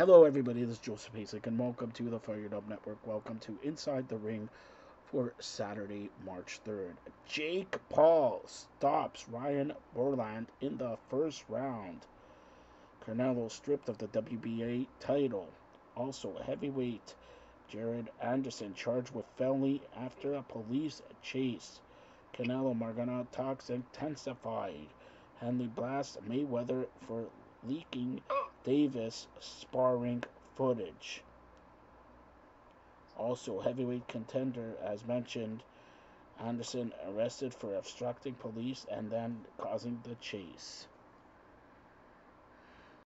Hello, everybody. This is Joseph Hasek, and welcome to the Fired Up Network. Welcome to Inside the Ring for Saturday, March 3rd. Jake Paul stops Ryan Bourland in the first round. Canelo stripped of the WBA title. Also, heavyweight Jared Anderson charged with felony after a police chase. Canelo Margana talks intensified. Haney blasts Mayweather for leaking Davis sparring footage. Also, heavyweight contender, as mentioned, Anderson arrested for obstructing police and then causing the chase.